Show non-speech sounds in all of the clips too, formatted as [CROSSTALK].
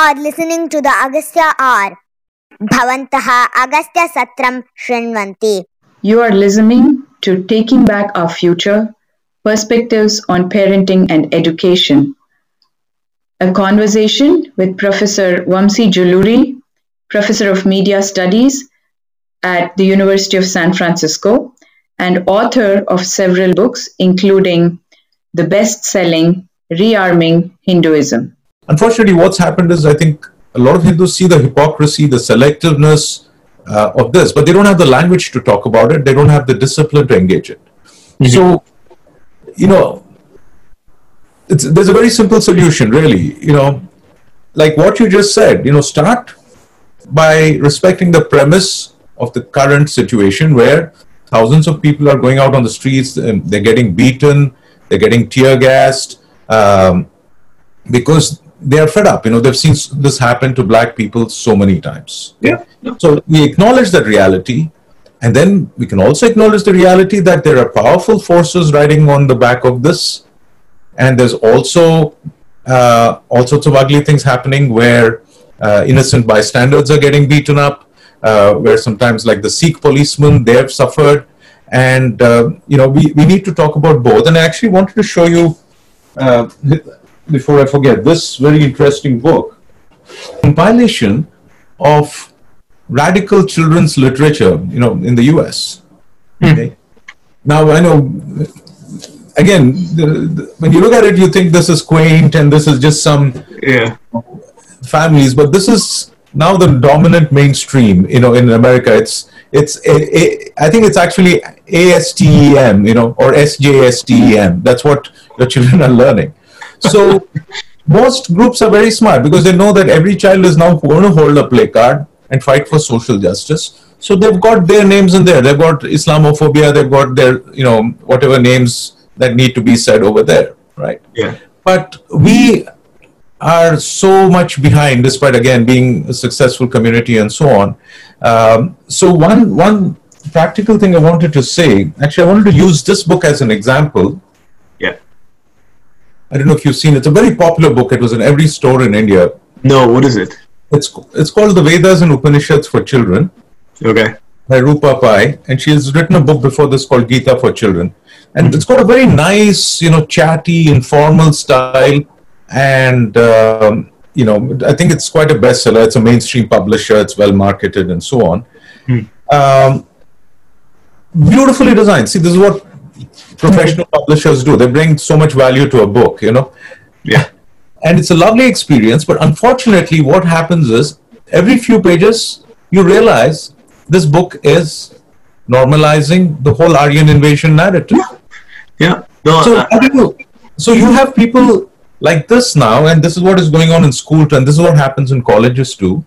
are listening to the Agastya R. Bhavantaha Agastya Satram Shrinvanti. You are listening to Taking Back Our Future Perspectives on Parenting and Education. A conversation with Professor Vamsi Juluri, Professor of Media Studies at the University of San Francisco, and author of several books, including the best selling Rearming Hinduism. Unfortunately, what's happened is I think a lot of Hindus see the hypocrisy, the selectiveness uh, of this, but they don't have the language to talk about it. They don't have the discipline to engage it. Mm-hmm. So, you know, there's a very simple solution, really. You know, like what you just said. You know, start by respecting the premise of the current situation where thousands of people are going out on the streets and they're getting beaten, they're getting tear gassed um, because they are fed up. You know, they've seen this happen to black people so many times. Yeah. So we acknowledge that reality. And then we can also acknowledge the reality that there are powerful forces riding on the back of this. And there's also uh, all sorts of ugly things happening where uh, innocent bystanders are getting beaten up, uh, where sometimes, like the Sikh policemen, they have suffered. And, uh, you know, we, we need to talk about both. And I actually wanted to show you uh, before I forget, this very interesting book, compilation of radical children's literature, you know, in the U.S. Mm. Okay? Now I know, again, the, the, when you look at it, you think this is quaint and this is just some yeah. families, but this is now the dominant mainstream. You know, in America, it's it's a, a, I think it's actually ASTEM, you know, or SJSTEM. That's what your children are learning. So most groups are very smart because they know that every child is now going to hold a play card and fight for social justice. So they've got their names in there. They've got Islamophobia. They've got their, you know, whatever names that need to be said over there, right? Yeah. But we are so much behind, despite again being a successful community and so on. Um, so one one practical thing I wanted to say, actually, I wanted to use this book as an example I don't know if you've seen it. It's a very popular book. It was in every store in India. No, what is it? It's it's called The Vedas and Upanishads for Children. Okay. By Roopa Pai, and she has written a book before this called Gita for Children, and mm-hmm. it's got a very nice, you know, chatty, informal style, and um, you know, I think it's quite a bestseller. It's a mainstream publisher. It's well marketed and so on. Mm. Um, beautifully designed. See, this is what professional publishers do. They bring so much value to a book, you know. Yeah. And it's a lovely experience, but unfortunately, what happens is every few pages you realize this book is normalizing the whole Aryan invasion narrative. Yeah. yeah. No, so, uh, you, so you have people like this now, and this is what is going on in school, and this is what happens in colleges too.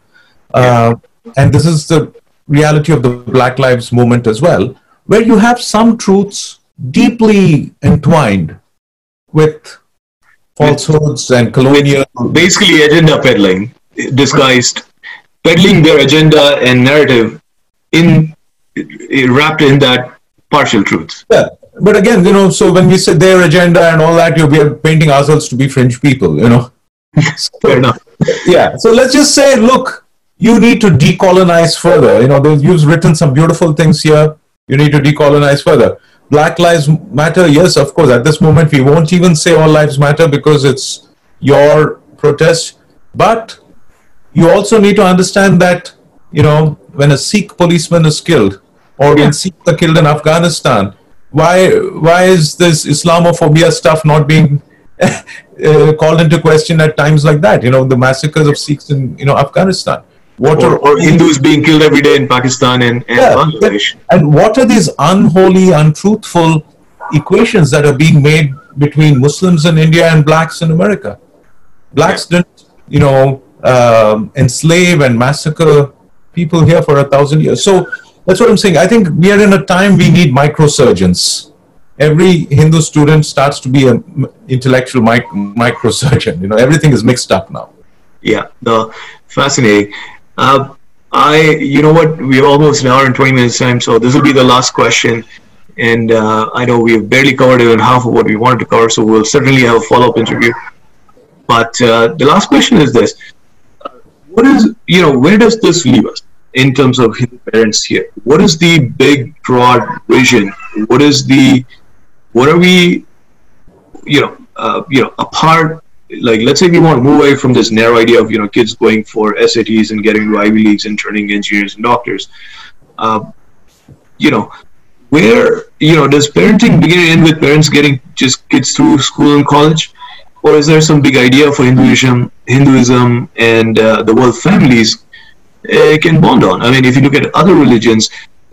Uh, and this is the reality of the Black Lives Movement as well, where you have some truths deeply entwined with falsehoods and colonial. Basically, agenda peddling, disguised, peddling their agenda and narrative in eh, wrapped in that partial truths. Yeah, but again, you know, so when we say their agenda and all that, we are painting ourselves to be fringe people, you know. [LAUGHS] Fair enough. Yeah, so let's just say, look, you need to decolonize further. You know, you've written some beautiful things here. You need to decolonize further Black Lives Matter, yes, of course. At this moment, we won't even say all lives matter because it's your protest. But you also need to understand that, you know, when a Sikh policeman is killed or when Sikhs are killed in Afghanistan, why why is this Islamophobia stuff not being [LAUGHS] uh, called into question at times like that? You know, the massacres of Sikhs in you know Afghanistan. What or, are, or Hindus being killed every day in Pakistan and, and yeah, Bangladesh. And what are these unholy, untruthful equations that are being made between Muslims in India and blacks in America? Blacks yeah. didn't, you know, um, enslave and massacre people here for a thousand years. So that's what I'm saying. I think we are in a time we need microsurgeons. Every Hindu student starts to be an intellectual mic- microsurgeon. You know, everything is mixed up now. Yeah, no, fascinating. Uh, I, you know what, we're almost an hour and 20 minutes time, so this will be the last question. And uh, I know we've barely covered even half of what we wanted to cover, so we'll certainly have a follow up interview. But uh, the last question is this what is you know where does this leave us in terms of Hindu parents here? What is the big broad vision? What is the what are we you know uh, you know apart like let's say we want to move away from this narrow idea of you know kids going for SATs and getting to Ivy leagues and turning engineers and doctors. Uh, you know, where you know does parenting begin and end with parents getting just kids through school and college, or is there some big idea for Hinduism, Hinduism, and uh, the world families uh, can bond on? I mean, if you look at other religions,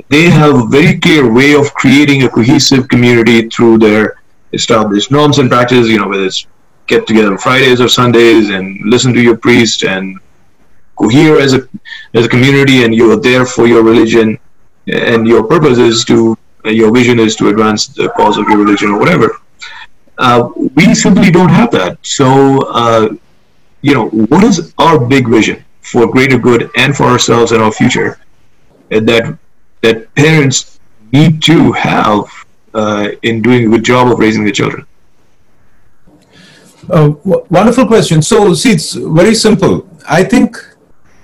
they have a very clear way of creating a cohesive community through their established norms and practices. You know, whether it's get together on Fridays or Sundays and listen to your priest and cohere as a as a community, and you are there for your religion, and your purpose is to your vision is to advance the cause of your religion or whatever. Uh, we simply don't have that. So, uh, you know, what is our big vision for greater good and for ourselves and our future that that parents need to have uh, in doing a good job of raising their children? Uh, wonderful question. So, see, it's very simple. I think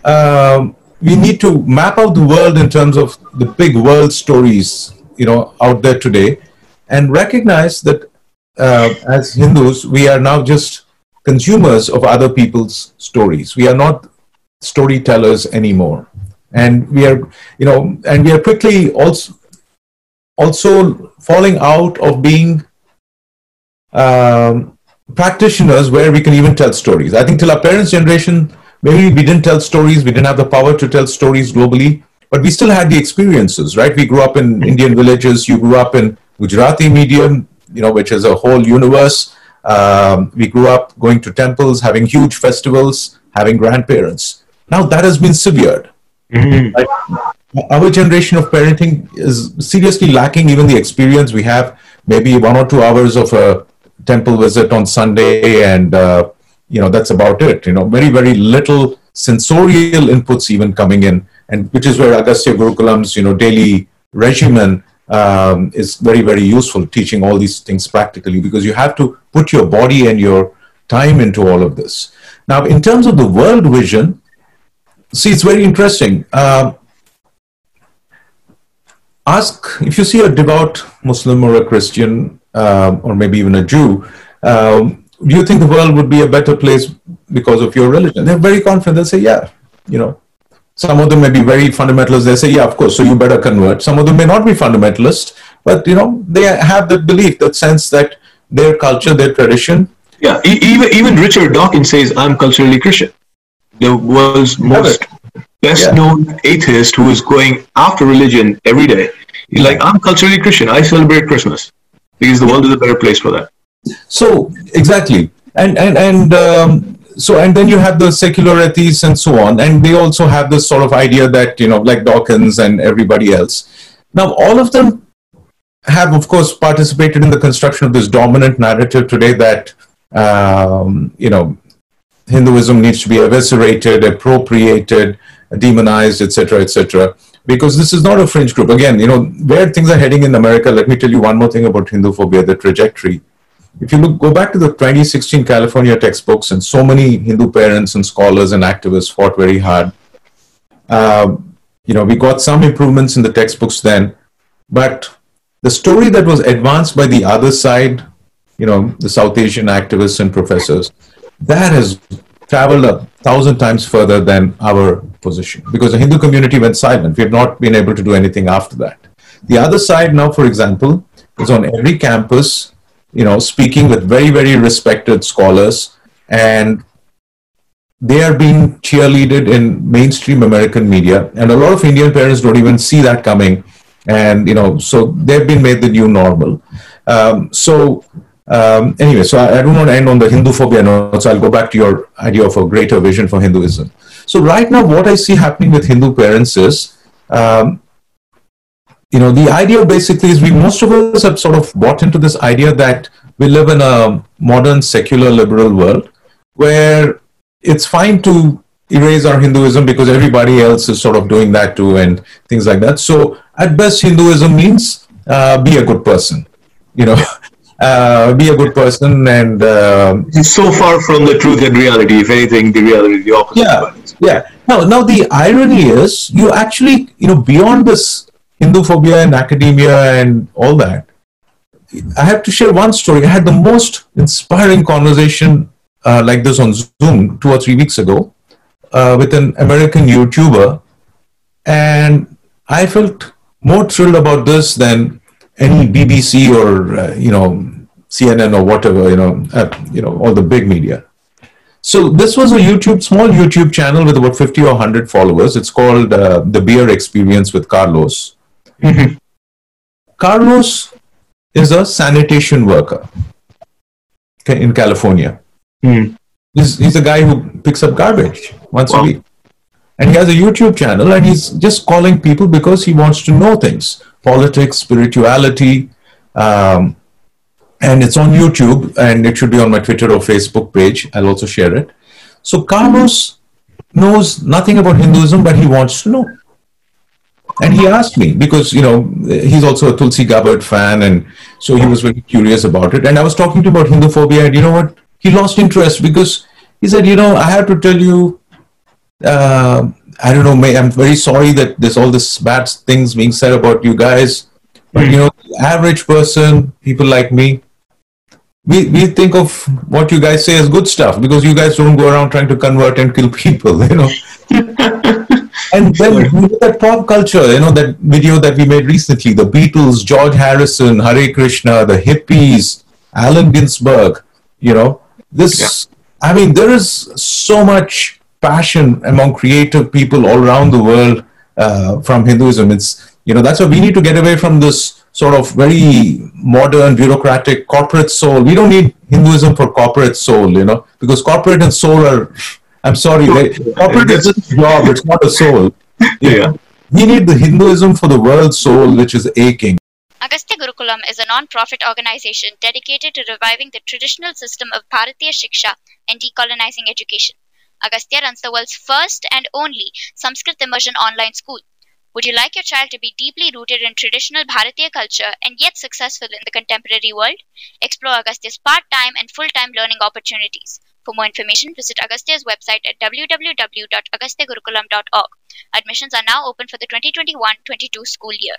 um, we need to map out the world in terms of the big world stories, you know, out there today, and recognize that uh, as Hindus, we are now just consumers of other people's stories. We are not storytellers anymore, and we are, you know, and we are quickly also also falling out of being. Um, practitioners where we can even tell stories. I think till our parents' generation, maybe we didn't tell stories, we didn't have the power to tell stories globally, but we still had the experiences, right? We grew up in Indian villages, you grew up in Gujarati medium, you know, which is a whole universe. Um, we grew up going to temples, having huge festivals, having grandparents. Now that has been severed. Mm-hmm. Our generation of parenting is seriously lacking even the experience we have, maybe one or two hours of a temple visit on Sunday, and uh, you know that's about it. You know, very very little sensorial inputs even coming in, and which is where Agastya Gurukulam's you know daily regimen um, is very very useful, teaching all these things practically because you have to put your body and your time into all of this. Now, in terms of the world vision, see, it's very interesting. Uh, ask if you see a devout Muslim or a Christian uh, or maybe even a Jew, um, do you think the world would be a better place because of your religion? They're very confident. They'll say, yeah, you know. Some of them may be very fundamentalist. They say, yeah, of course, so you better convert. Some of them may not be fundamentalist, but, you know, they have that belief, that sense that their culture, their tradition. Yeah, even, even Richard Dawkins says, I'm culturally Christian. The world's most best yeah. known atheist who is going after religion every day. He's like, I'm culturally Christian. I celebrate Christmas because the world is a better place for that. So exactly, and and and um, so and then you have the secular atheists and so on, and they also have this sort of idea that you know, like Dawkins and everybody else. Now, all of them have, of course, participated in the construction of this dominant narrative today that um, you know Hinduism needs to be eviscerated, appropriated, demonized, etc., etc because this is not a fringe group. Again, you know, where things are heading in America, let me tell you one more thing about Hindu phobia, the trajectory. If you look, go back to the 2016 California textbooks, and so many Hindu parents and scholars and activists fought very hard. Uh, you know, we got some improvements in the textbooks then, but the story that was advanced by the other side, you know, the South Asian activists and professors, that has traveled a thousand times further than our position because the Hindu community went silent. We have not been able to do anything after that. The other side now, for example, is on every campus, you know, speaking with very, very respected scholars and they are being cheerleaded in mainstream American media. And a lot of Indian parents don't even see that coming. And, you know, so they've been made the new normal. Um, so um, anyway, so I, I don't want to end on the Hindu phobia note, so I'll go back to your idea of a greater vision for Hinduism. So right now, what I see happening with Hindu parents is, um, you know, the idea basically is we most of us have sort of bought into this idea that we live in a modern secular liberal world where it's fine to erase our Hinduism because everybody else is sort of doing that too and things like that. So at best, Hinduism means uh, be a good person. You know, [LAUGHS] uh, be a good person and uh, it's so far from the truth and reality if anything the reality is the opposite yeah Yeah. Now, now the irony is, you actually, you know, beyond this Hindu phobia and academia and all that, I have to share one story. I had the most inspiring conversation uh, like this on Zoom two or three weeks ago uh, with an American YouTuber, and I felt more thrilled about this than any BBC or uh, you know CNN or whatever you know uh, you know all the big media. So this was a YouTube small YouTube channel with about 50 or 100 followers. It's called uh, the Beer Experience with Carlos. Carlos is a sanitation worker in California. Mm. He's, he's a guy who picks up garbage once Wow. a week. And he has a YouTube channel and he's just calling people because he wants to know things politics, spirituality. Um, and it's on YouTube and it should be on my Twitter or Facebook page. I'll also share it. So Carlos knows nothing about Hinduism, but he wants to know. And he asked me because, you know, he's also a Tulsi Gabbard fan. And so he was very curious about it. And I was talking to him about Hindu phobia. And you know what? He lost interest because he said, you know, I have to tell you, uh, I don't know, may, I'm very sorry that there's all this bad things being said about you guys. But, you know, the average person, people like me, we, we think of what you guys say as good stuff because you guys don't go around trying to convert and kill [LAUGHS] people, you know. [LAUGHS] and then you look at pop culture, you know, that video that we made recently, the Beatles, George Harrison, Hare Krishna, the hippies, Allen Ginsberg, you know, this, I mean, there is so much passion among creative people all around the world uh, from Hinduism. It's, you know, that's why we need to get away from this sort of very modern, bureaucratic corporate soul. We don't need Hinduism for corporate soul, you know, because corporate and soul are, I'm sorry, they, corporate is a job, it's not a soul. You Yeah. We need the Hinduism for the world soul, which is aching. Agastya Gurukulam is a non-profit organization dedicated to reviving the traditional system of Bharatiya Shiksha and decolonizing education. Agastya runs the world's first and only Sanskrit immersion online school. Would you like your child to be deeply rooted in traditional Bharatiya culture and yet successful in the contemporary world? Explore Agastya's part-time and full-time learning opportunities. For more information, visit Agastya's website at www.agastyagurukulam.org. Admissions are now open for the 2021-22 school year.